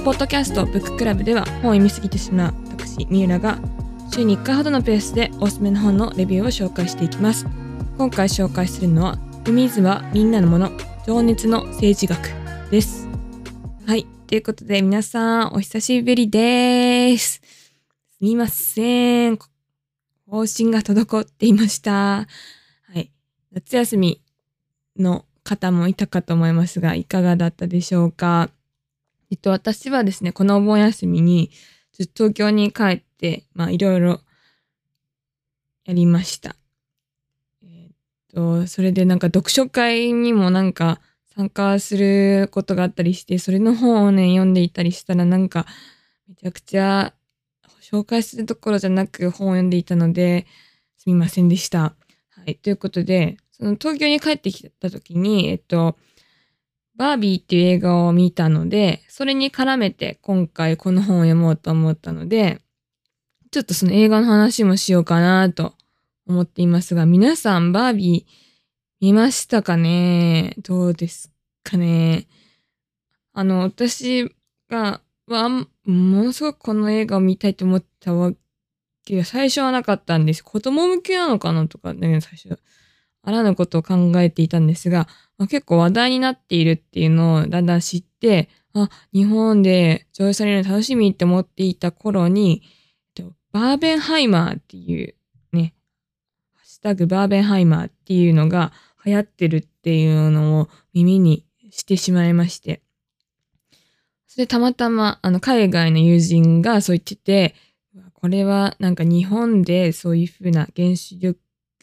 こポッドキャストブッククラブでは本を読みすぎてしまう私三浦が週に1回ほどのペースでおすすめの本のレビューを紹介していきます。今回紹介するのは海図はみんなのもの情熱の政治学です。はい。ということで皆さんお久しぶりです。すみません。方針が滞っていました。はい。夏休みの方もいたかと思いますがいかがだったでしょうか？えっと、私はですね、このお盆休みに、ずっと東京に帰って、まあ、いろいろやりました。えっと、それでなんか読書会にもなんか参加することがあったりして、それの本をね、読んでいたりしたらなんか、めちゃくちゃ紹介するところじゃなく本を読んでいたので、すみませんでした。はい。ということで、その東京に帰ってきた時に、えっと、バービーっていう映画を見たので、それに絡めて今回この本を読もうと思ったので、ちょっとその映画の話もしようかなと思っていますが、皆さんバービー見ましたかね？どうですかね？あの、私が、は、ものすごくこの映画を見たいと思ったわけが最初はなかったんです。子供向けなのかなとかね、最初。あらぬことを考えていたんですが、まあ、結構話題になっているっていうのをだんだん知って、あ、日本で上映されるの楽しみって思っていた頃に、バーベンハイマーっていうね、ハッシュタグバーベンハイマーっていうのが流行ってるっていうのを耳にしてしまいまして、それたまたまあの海外の友人がそう言ってて、これはなんか日本でそういうふうな原子力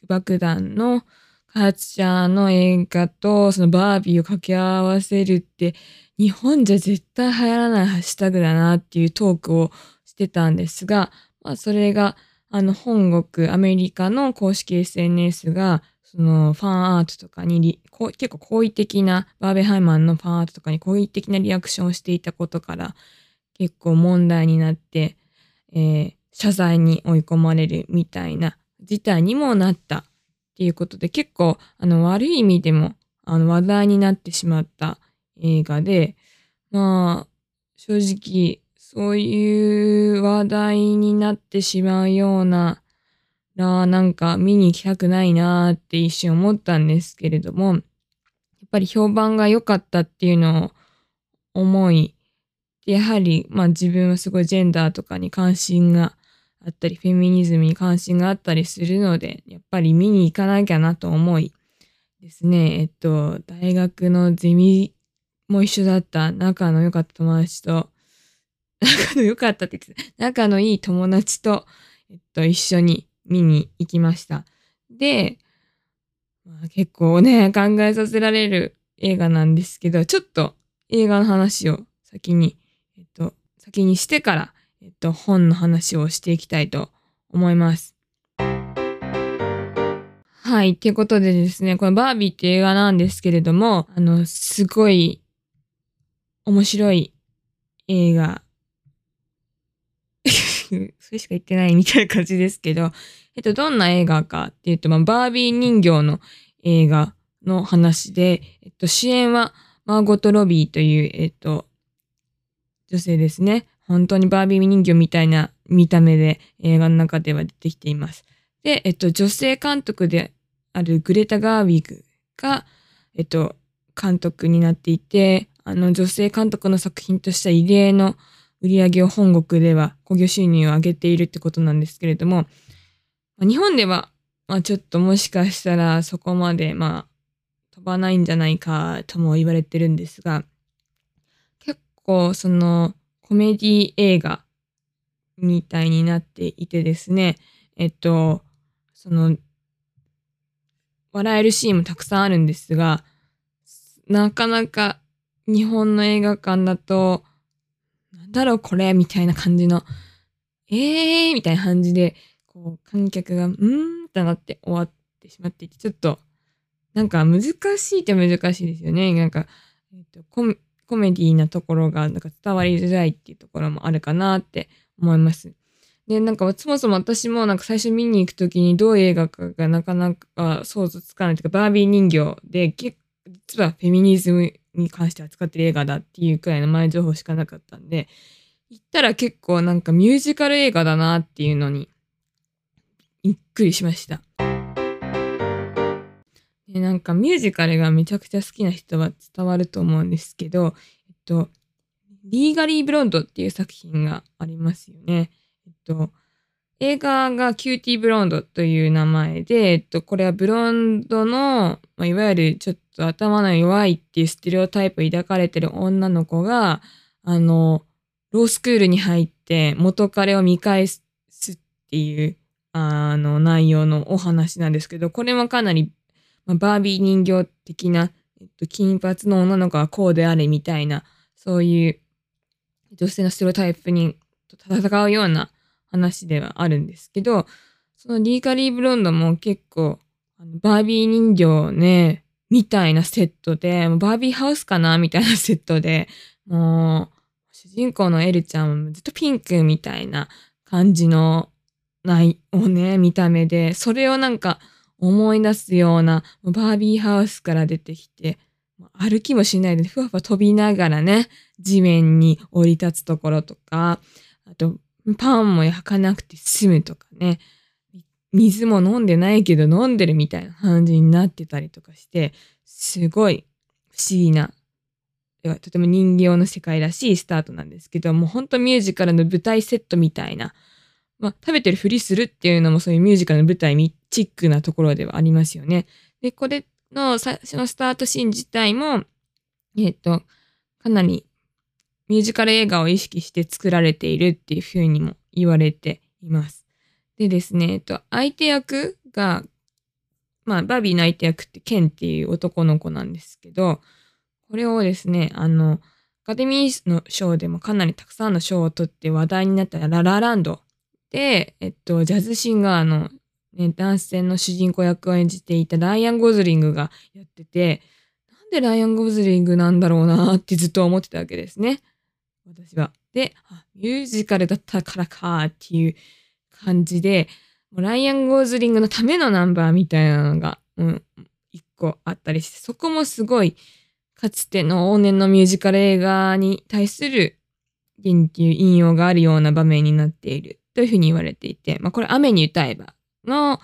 爆弾の開発者の映画とそのバービーを掛け合わせるって日本じゃ絶対流行らないハッシュタグだなっていうトークをしてたんですが、まあそれがあの本国アメリカの公式 SNS がそのファンアートとかに結構好意的なバーベハイマンのファンアートとかに好意的なリアクションをしていたことから結構問題になって、えー、謝罪に追い込まれるみたいな事態にもなった。っていうことで、結構、あの、悪い意味でも、あの、話題になってしまった映画で、まあ、正直、そういう話題になってしまうような、ら、なんか見に行きたくないなって一瞬思ったんですけれども、やっぱり評判が良かったっていうのを思い、やはり、まあ自分はすごいジェンダーとかに関心があったり、フェミニズムに関心があったりするので、やっぱり見に行かなきゃなと思いですね、えっと、大学のゼミも一緒だった仲の良かった友達と、仲の良かったって言って仲のいい友達と、えっと、一緒に見に行きました。で、まあ、結構ね、考えさせられる映画なんですけど、ちょっと映画の話を先に、えっと、先にしてから、えっと、本の話をしていきたいと思います。はい。ということでですね、このバービーって映画なんですけれども、あの、すごい面白い映画。それしか言ってないみたいな感じですけど、えっと、どんな映画かっていうと、まあ、バービー人形の映画の話で、えっと、主演はマーゴット・ロビーという、えっと、女性ですね。本当にバービー人形みたいな見た目で映画の中では出てきています。で、えっと、女性監督であるグレタ・ガーウィグが、えっと、監督になっていて、あの、女性監督の作品としては異例の売り上げを本国では興行収入を上げているってことなんですけれども、日本では、まあ、ちょっともしかしたらそこまで、まあ、飛ばないんじゃないかとも言われてるんですが、結構そのコメディ映画みたいになっていてですね、えっと、その、笑えるシーンもたくさんあるんですが、なかなか日本の映画館だと、なんだろうこれみたいな感じの、えーみたいな感じで、こう、観客が、うーんってなって終わってしまっていて、ちょっと、なんか難しいって難しいですよね。なんか、えっと、コメディなところがなんか伝わりづらいっていうところもあるかなって思います。で、なんかそもそも私もなんか最初見に行くときにどういう映画かがなかなか想像つかないというか、バービー人形で、実はフェミニズムに関して扱ってる映画だっていうくらいの前情報しかなかったんで、行ったら結構なんかミュージカル映画だなっていうのに、びっくりしました。でなんかミュージカルがめちゃくちゃ好きな人は伝わると思うんですけど、えっと、 Legally Blonde っていう作品がありますよね。えっと、映画がキューティーブロンドという名前で、えっと、これはブロンドの、まあ、いわゆるちょっと頭の弱いっていうステレオタイプ抱かれてる女の子が、あの、ロースクールに入って元彼を見返すっていう、あの、内容のお話なんですけど、これもかなり、まあ、バービー人形的な、えっと、金髪の女の子はこうであれみたいな、そういう女性のステレオタイプに戦うような話ではあるんですけど、そのリーカリーブロンドも結構、あのバービー人形ね、みたいなセットで、バービーハウスかなみたいなセットで、もう、主人公のエルちゃんもずっとピンクみたいな感じのないをね、見た目で、それをなんか思い出すような、バービーハウスから出てきて、歩きもしないでふわふわ飛びながらね、地面に降り立つところとか、あとパンも焼かなくて済むとかね、水も飲んでないけど飲んでるみたいな感じになってたりとかして、すごい不思議な、とても人形の世界らしいスタートなんですけど、もうほんとミュージカルの舞台セットみたいな、まあ、食べてるふりするっていうのもそういうミュージカルの舞台チックなところではありますよね。で、これの最初のスタートシーン自体も、えっ、と、かなりミュージカル映画を意識して作られているっていうふうにも言われています。でですね、えっと、相手役が、まあ、バービーの相手役ってケンっていう男の子なんですけど、これをですね、あの、アカデミーの賞でもかなりたくさんの賞を取って話題になったララランド、えっと、ジャズシンガーの、ね、男性の主人公役を演じていたライアン・ゴズリングがやってて、なんでライアン・ゴズリングなんだろうなってずっと思ってたわけですね。私は。で、ミュージカルだったからかっていう感じで、もうライアン・ゴーズリングのためのナンバーみたいなのが、うん、一個あったりして、そこもすごい、かつての往年のミュージカル映画に対する言及、引用があるような場面になっているというふうに言われていて、まあこれ雨に歌えばの、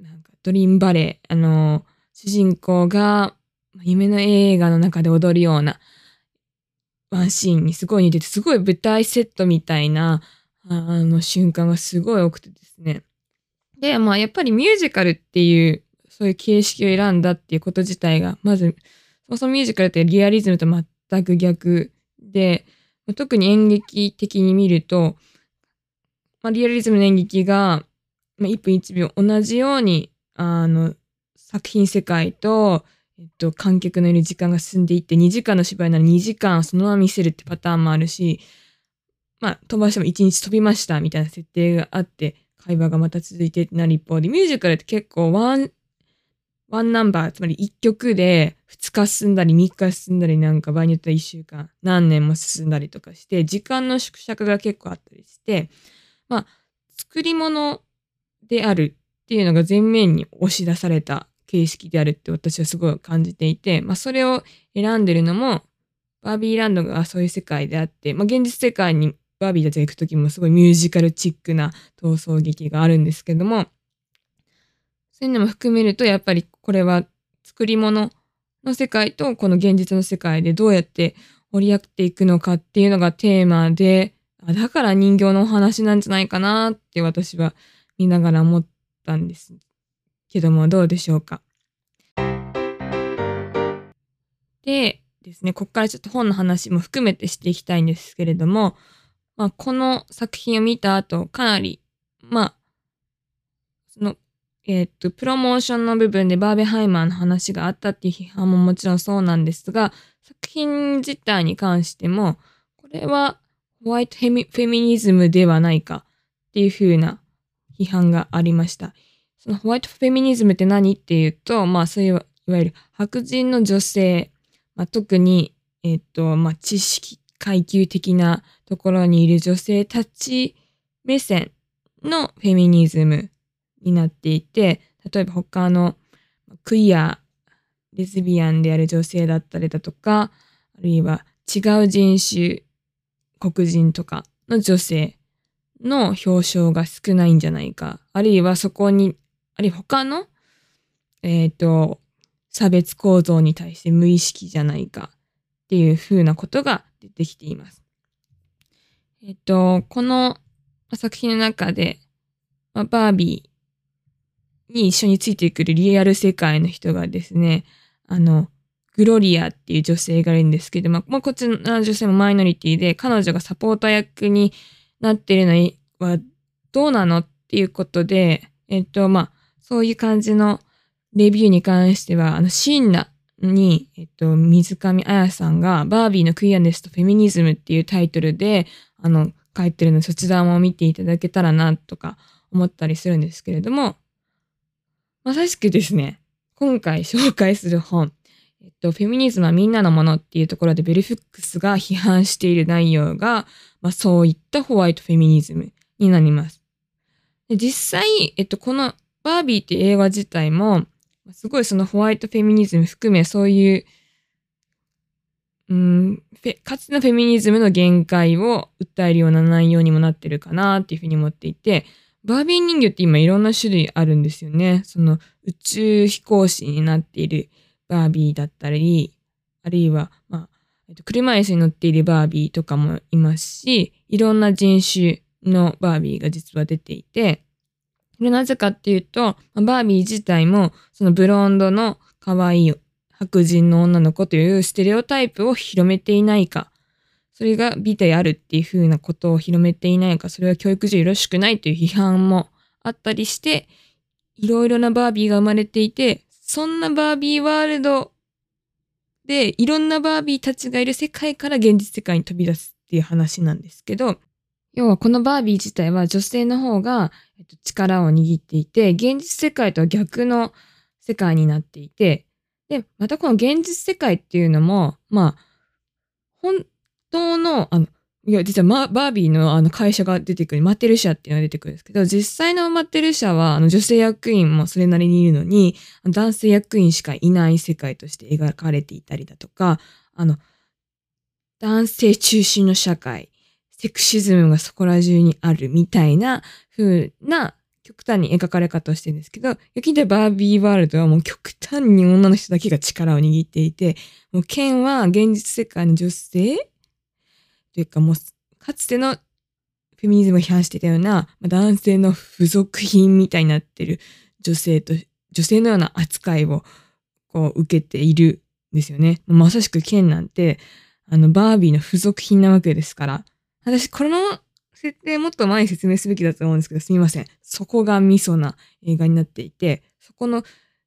なんかドリームバレー、あの、主人公が夢の映画の中で踊るような、ワンシーンにすごい似てて、すごい舞台セットみたいな、あの瞬間がすごい多くてですね。で、まあやっぱりミュージカルっていう、そういう形式を選んだっていうこと自体が、まず、そもそもミュージカルってリアリズムと全く逆で、特に演劇的に見ると、まあ、リアリズムの演劇が、まあ、1分1秒同じように、あの、作品世界と、えっと、観客のいる時間が進んでいって、2時間の芝居なら2時間そのまま見せるってパターンもあるし、まあ、飛ばしても1日飛びましたみたいな設定があって、会話がまた続いてなる一方で、ミュージカルって結構 one、one number、つまり1曲で2日進んだり3日進んだりなんか場合によっては1週間、何年も進んだりとかして、時間の縮尺が結構あったりして、まあ、作り物であるっていうのが前面に押し出された形式であるって私はすごい感じていて、まあ、それを選んでるのも、バービーランドがそういう世界であって、まあ、現実世界にバービーたちが行く時もすごいミュージカルチックな逃走劇があるんですけども、そういうのも含めると、やっぱりこれは作り物の世界とこの現実の世界でどうやって折り合っていくのかっていうのがテーマで、だから人形のお話なんじゃないかなって私は見ながら思ったんですけどもどうでしょうか。でですね、ここからちょっと本の話も含めてしていきたいんですけれども、まあ、この作品を見た後、かなり、まあ、その、えー、っと、プロモーションの部分でバーベハイマーの話があったっていう批判ももちろんそうなんですが、作品自体に関しても、これはホワイトフェミニズムではないかっていう風な批判がありました。そのホワイトフェミニズムって何っていうと、まあそういういわゆる白人の女性、まあ、特に、えっ、ー、と、まあ知識階級的なところにいる女性たち目線のフェミニズムになっていて、例えば他のクイアレズビアンである女性だったりだとか、あるいは違う人種、黒人とかの女性の表彰が少ないんじゃないか。あるいはそこに、あるいは他の、えっ、ー、と、差別構造に対して無意識じゃないかっていうふうなことが出てきています。えっ、ー、と、この作品の中で、まあ、バービーに一緒についてくるリアル世界の人がですね、あの、グロリアっていう女性がいるんですけど、まあ、まあ、こっちの女性もマイノリティで、彼女がサポーター役になってるのはどうなのっていうことで、えっと、まあ、そういう感じのレビューに関しては、あの、シンナに、えっと、水上彩さんが、バービーのクイアネスとフェミニズムっていうタイトルで、あの、書いてるので、そちらも見ていただけたらな、とか思ったりするんですけれども、まさしくですね、今回紹介する本、えっと、フェミニズムはみんなのものっていうところでベルフックスが批判している内容が、まあ、そういったホワイトフェミニズムになります。で実際、えっと、このバービーって映画自体も、すごいそのホワイトフェミニズム含めそういう、うん、かつてのフェミニズムの限界を訴えるような内容にもなってるかなっていうふうに思っていて、バービー人形って今いろんな種類あるんですよね。その宇宙飛行士になっているバービーだったり、あるいは、まあ、えっと、車椅子に乗っているバービーとかもいますし、いろんな人種のバービーが実は出ていて、なぜかっていうと、バービー自体も、そのブロンドの可愛い白人の女の子というステレオタイプを広めていないか、それが美であるっていうふうなことを広めていないか、それは教育上よろしくないという批判もあったりして、いろいろなバービーが生まれていて、そんなバービーワールドでいろんなバービーたちがいる世界から現実世界に飛び出すっていう話なんですけど、要はこのバービー自体は女性の方が力を握っていて、現実世界とは逆の世界になっていて、で、またこの現実世界っていうのも、まあ、本当の、あの、いや、実は、ま、バービーのあの会社が出てくる、マテル社っていうのが出てくるんですけど、実際のマテル社は、あの女性役員もそれなりにいるのに、男性役員しかいない世界として描かれていたりだとか、あの、男性中心の社会、セクシズムがそこら中にあるみたいな風な極端に描かれ方をしてるんですけど、雪でバービーワールドはもう極端に女の人だけが力を握っていて、もうケンは現実世界の女性というかもう、かつてのフェミニズムを批判していたような、男性の付属品みたいになってる女性と、女性のような扱いをこう受けているんですよね。まさしくケンなんて、あの、バービーの付属品なわけですから。私、この設定もっと前に説明すべきだと思うんですけど、すみません。そこがミソな映画になっていて、そこの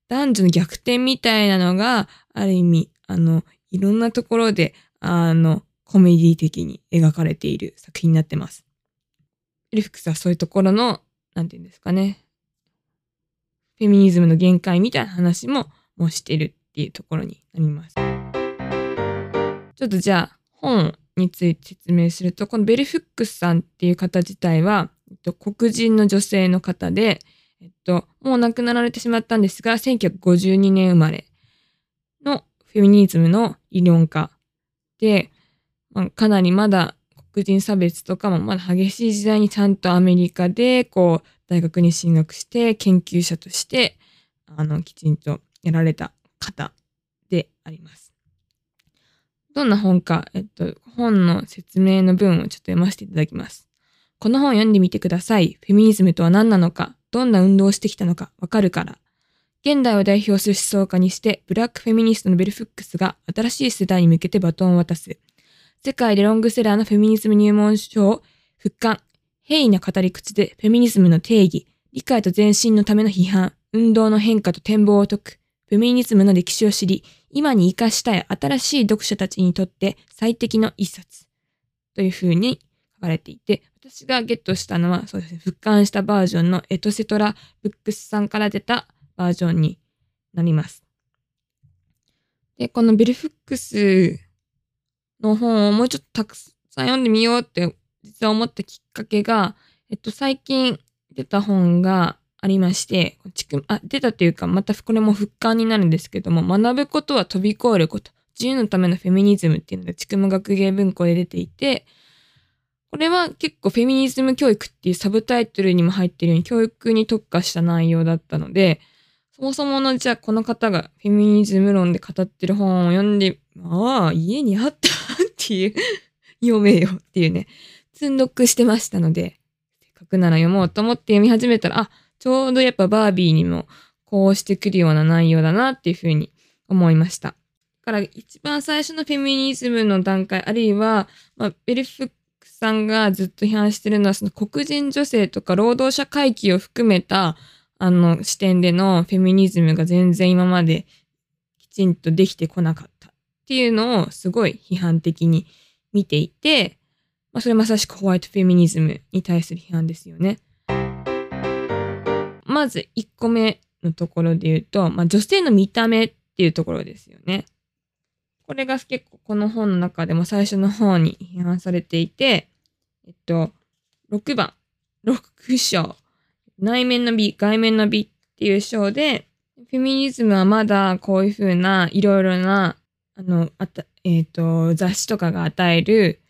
男女の逆転みたいなのが、ある意味、あの、いろんなところで、あの、コメディ的に描かれている作品になってます。エルフックスはそういうところの、なんていうんですかね。フェミニズムの限界みたいな話ももうしてるっていうところになります。ちょっとじゃあ本について説明すると、このベルフックスさんっていう方自体は、えっと、黒人の女性の方で、えっと、もう亡くなられてしまったんですが、1952年生まれのフェミニズムの理論家で、まあ、かなりまだ黒人差別とかもまだ激しい時代にちゃんとアメリカでこう大学に進学して研究者としてあのきちんとやられた方であります。どんな本か、えっと、本の説明の文をちょっと読ませていただきます。この本を読んでみてください。フェミニズムとは何なのか、どんな運動をしてきたのかわかるから。現代を代表する思想家にして、ブラックフェミニストのベルフックスが新しい世代に向けてバトンを渡す。世界でロングセラーのフェミニズム入門書を復刊。平易な語り口でフェミニズムの定義、理解と前進のための批判、運動の変化と展望を解く。フェミニズムの歴史を知り、今に活かしたい新しい読者たちにとって最適の一冊。というふうに書かれていて、私がゲットしたのは、そうですね、復刊したバージョンのエトセトラブックスさんから出たバージョンになります。で、このベルフックスの本をもうちょっとたくさん読んでみようって実は思ったきっかけが、えっと、最近出た本が、ありまして、あ、出たというか、またこれも復刊になるんですけども、学ぶことは飛び越えること、自由のためのフェミニズムっていうのが、ちくま学芸文庫で出ていて、これは結構フェミニズム教育っていうサブタイトルにも入ってるように教育に特化した内容だったので、そもそものじゃあこの方がフェミニズム論で語ってる本を読んで、ああ、家にあったっていう、読めよっていうね、積んどくしてましたので、せっかくなら読もうと思って読み始めたら、あ、ちょうどやっぱバービーにもこうしてくるような内容だなっていうふうに思いました。だから一番最初のフェミニズムの段階、あるいは、まあ、ベルフックさんがずっと批判してるのは、その黒人女性とか労働者階級を含めた、あの視点でのフェミニズムが全然今まできちんとできてこなかったっていうのをすごい批判的に見ていて、まあ、それまさしくホワイトフェミニズムに対する批判ですよね。まず1個目のところで言うと、まあ、女性の見た目っていうところですよね。これが結構この本の中でも最初の方に批判されていて、えっと、6番、6章、内面の美、外面の美っていう章で、フェミニズムはまだこういうふうないろいろな、あの、あた、えっ、と、雑誌とかが与える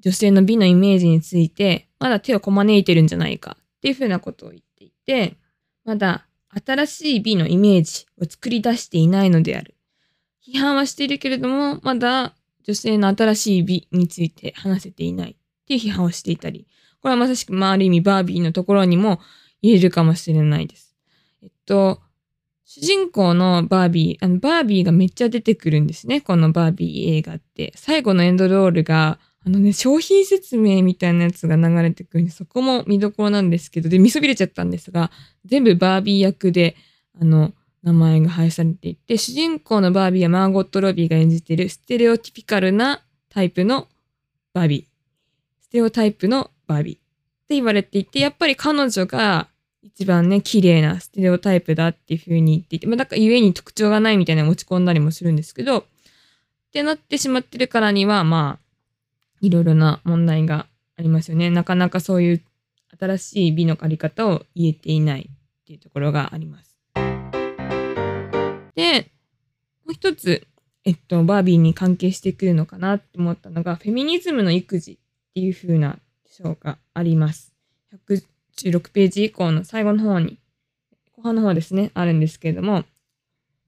女性の美のイメージについて、まだ手をこまねいてるんじゃないかっていうふうなことを言っていて、まだ新しい美のイメージを作り出していないのである。批判はしているけれども、まだ女性の新しい美について話せていないっていう批判をしていたり、これはまさしく、まあ、ある意味バービーのところにも言えるかもしれないです。えっと、主人公のバービー、あの、バービーがめっちゃ出てくるんですね。このバービー映画って。最後のエンドロールが、あのね、商品説明みたいなやつが流れてくるんで、そこも見どころなんですけど、で、見そびれちゃったんですが、全部バービー役で、あの、名前が配されていて、主人公のバービーはマーゴット・ロビーが演じているステレオティピカルなタイプのバービー。ステレオタイプのバービー。って言われていて、やっぱり彼女が一番ね、綺麗なステレオタイプだっていう風に言っていて、まあ、だから故に特徴がないみたいな落ち込んだりもするんですけど、ってなってしまってるからには、まあ、いろいろな問題がありますよね。なかなかそういう新しい美の借り方を言えていないっていうところがあります。で、もう一つ、えっと、バービーに関係してくるのかなって思ったのが、フェミニズムの育児っていう風な章があります。16ページ以降の最後の方に、後半の方ですね、あるんですけれども、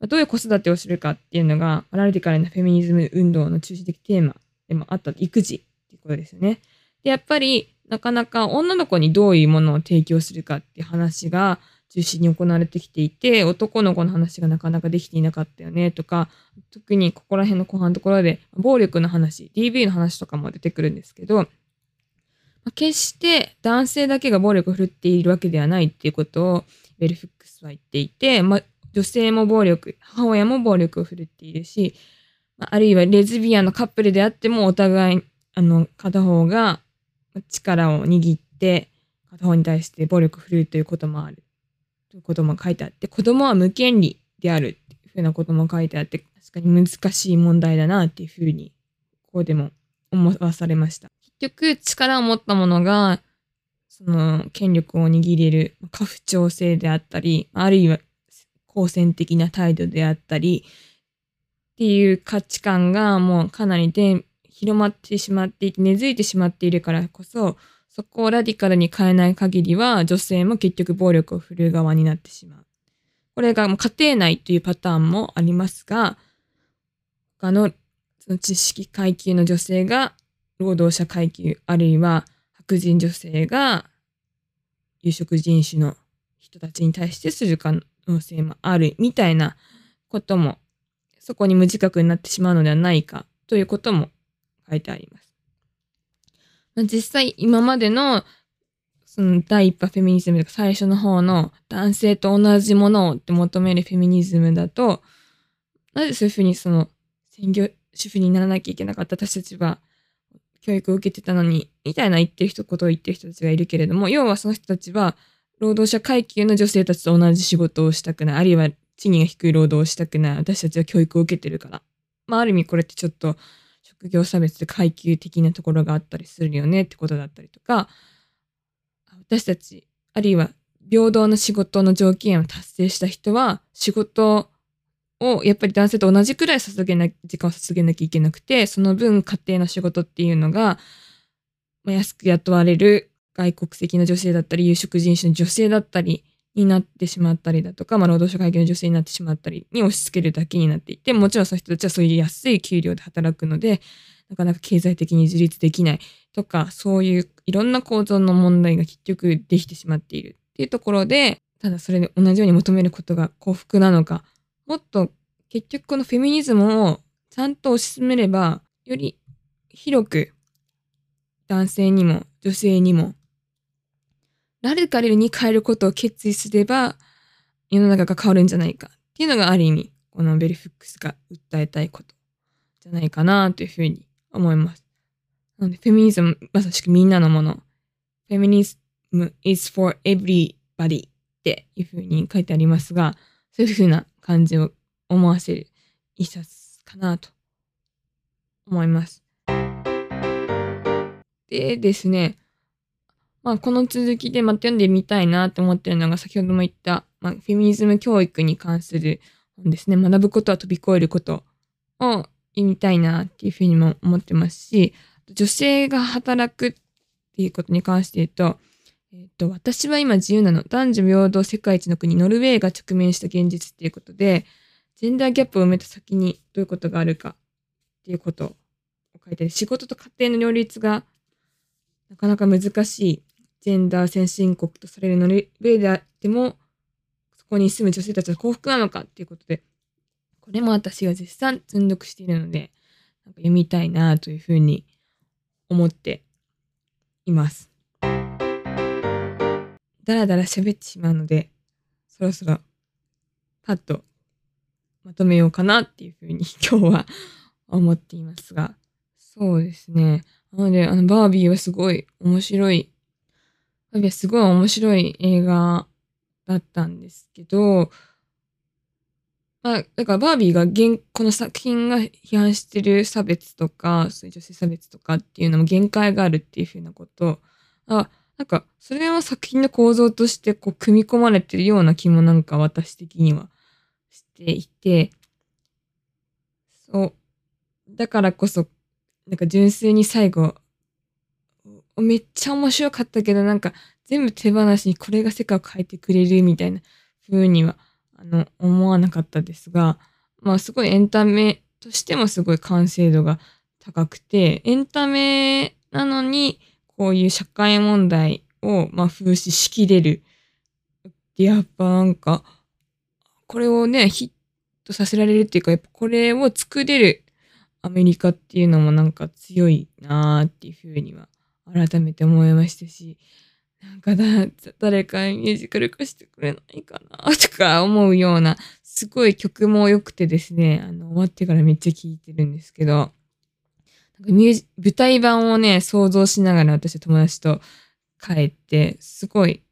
どういう子育てをするかっていうのが、パラディカルなフェミニズム運動の中心的テーマでもあった育児っていうことですよね。で、やっぱり、なかなか女の子にどういうものを提供するかっていう話が中心に行われてきていて、男の子の話がなかなかできていなかったよねとか、特にここら辺の後半のところで、暴力の話、DV の話とかも出てくるんですけど、決して男性だけが暴力を振るっているわけではないっていうことをベルフックスは言っていて、まあ、女性も暴力、母親も暴力を振るっているし、あるいはレズビアンのカップルであってもお互い、あの、片方が力を握って片方に対して暴力を振るうということもある。ということも書いてあって、子供は無権利であるっていうふうなことも書いてあって、確かに難しい問題だなっていうふうに、ここでも思わされました。結局、力を持ったものが、その、権力を握れる過不調性であったり、あるいは、好戦的な態度であったり、っていう価値観がもうかなりで広まってしまっていて、根付いてしまっているからこそ、そこをラディカルに変えない限りは、女性も結局暴力を振るう側になってしまう。これがもう家庭内というパターンもありますが、他のその知識階級の女性が労働者階級、あるいは白人女性が有色人種の人たちに対してする可能性もあるみたいなことも、そこに無自覚になってしまうのではないかということも書いてあります。まあ、実際今までのその第一波フェミニズムとか最初の方の男性と同じものをって求めるフェミニズムだと、なぜそういうふうにその専業主婦にならなきゃいけなかった私たちは教育を受けてたのに、みたいな言ってる人、ことを言ってる人たちがいるけれども、要はその人たちは労働者階級の女性たちと同じ仕事をしたくない、あるいは賃金が低い労働をしたくない、私たちは教育を受けてるから。まあある意味これってちょっと職業差別で階級的なところがあったりするよね。ってことだったりとか、私たち、あるいは平等な仕事の条件を達成した人は、仕事をやっぱり男性と同じくらい捧げな、時間を捧げなきゃいけなくて、その分家庭の仕事っていうのが、まあ、安く雇われる外国籍の女性だったり、有色人種の女性だったりになってしまったりだとか、まあ、労働者階級の女性になってしまったりに押し付けるだけになっていて、もちろんその人たちはそういう安い給料で働くので、なかなか経済的に自立できないとか、そういういろんな構造の問題が結局できてしまっているっていうところで、ただそれで同じように求めることが幸福なのか、もっと結局このフェミニズムをちゃんと推し進めれば、より広く男性にも女性にも、ラルカレルに変えることを決意すれば、世の中が変わるんじゃないかっていうのがある意味、このベルフックスが訴えたいことじゃないかなというふうに思います。なので、フェミニズム、まさしくみんなのもの。フェミニズム is for everybody っていうふうに書いてありますが、そういうふうな感じを思わせる一冊かなと思います。でですね、まあ、この続きでまた読んでみたいなと思ってるのが先ほども言った、まあ、フェミニズム教育に関する本ですね。学ぶことは飛び越えることを読みたいなっていうふうにも思ってますし、女性が働くっていうことに関して言うと、えっと、私は今自由なの。男女平等世界一の国、ノルウェーが直面した現実っていうことで、ジェンダーギャップを埋めた先にどういうことがあるかっていうことを書いて。仕事と家庭の両立がなかなか難しいジェンダー先進国とされるノルウェーであっても、そこに住む女性たちは幸福なのかっていうことで、これも私が絶賛積んどくしているので、なんか読みたいなというふうに思っています。だらだら喋ってしまうので、そろそろパッとまとめようかなっていうふうに 今日は思っていますが、そうですね。なので、あの、バービーはすごい面白い、バービーはすごい面白い映画だったんですけど、まあ、だからバービーが現、この作品が批判してる差別とか、そういう女性差別とかっていうのも限界があるっていうふうなことあ、なんか、それは作品の構造としてこう、組み込まれてるような気もなんか私的にはしていて、そう。だからこそ、なんか純粋に最後、めっちゃ面白かったけど、なんか全部手放しにこれが世界を変えてくれるみたいな風には、あの、思わなかったですが、まあすごいエンタメとしてもすごい完成度が高くて、エンタメなのに、こういう社会問題を、まあ、風刺しきれる。で、やっぱなんか、これをね、ヒットさせられるっていうか、やっぱこれを作れるアメリカっていうのもなんか強いなーっていうふうには改めて思いましたし、なんかだ、誰かミュージカル化してくれないかなとか思うような、すごい曲も良くてですね、あの、終わってからめっちゃ聴いてるんですけど、ミュージ舞台版をね、想像しながら私は友達と帰って、すごい、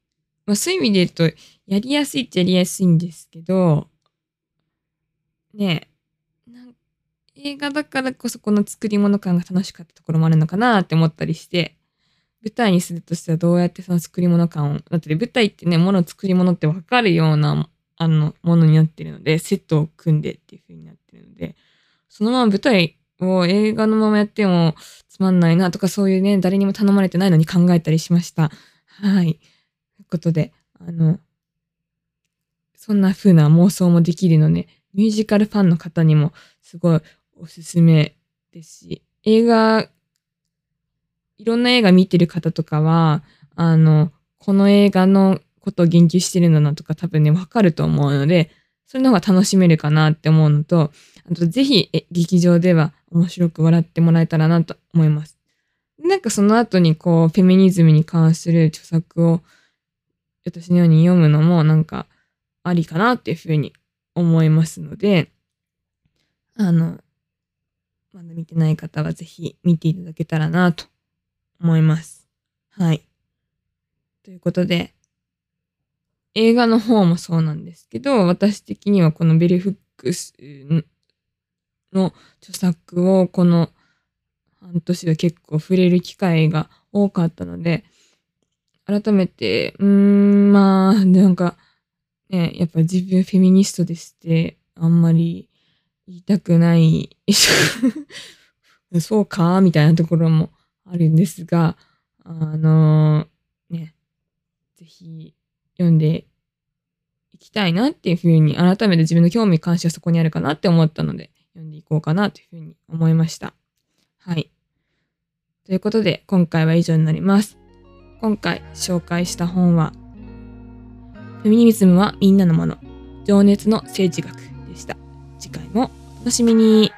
まあそういう意味で言うと、やりやすいっちゃやりやすいんですけど、ね映画だからこそこの作り物感が楽しかったところもあるのかなって思ったりして、舞台にするとしてはどうやってその作り物感を、だって舞台ってね、もの作り物ってわかるような、あの、ものになってるので、セットを組んでっていう風になってるので、そのまま舞台を映画のままやってもつまんないなとかそういうね、誰にも頼まれてないのに考えたりしました。はい。ということで、あの、そんな風な妄想もできるので、ミュージカルファンの方にもすごいおすすめですし、映画、いろんな映画見てる方とかは、あの、この映画のことを言及してるんだなとか多分ね、わかると思うので、それの方が楽しめるかなって思うのと、あとぜひ劇場では面白く笑ってもらえたらなと思います。なんかその後にこう、フェミニズムに関する著作を私のように読むのもなんかありかなっていうふうに思いますので、あの、まだ見てない方はぜひ見ていただけたらなと思います。はい。ということで、映画の方もそうなんですけど、私的にはこのベルフックスの著作をこの半年は結構触れる機会が多かったので、改めて、うーん、まあ、なんか、ね、やっぱ自分フェミニストですって、あんまり言いたくない、そうかみたいなところもあるんですが、あのね、ぜひ読んでいきたいなっていうふうに、改めて自分の興味関心はそこにあるかなって思ったので、読んでいこうかなというふうに思いました。はい。ということで、今回は以上になります。今回紹介した本は、フェミニズムはみんなのもの、情熱の政治学でした。次回もお楽しみに。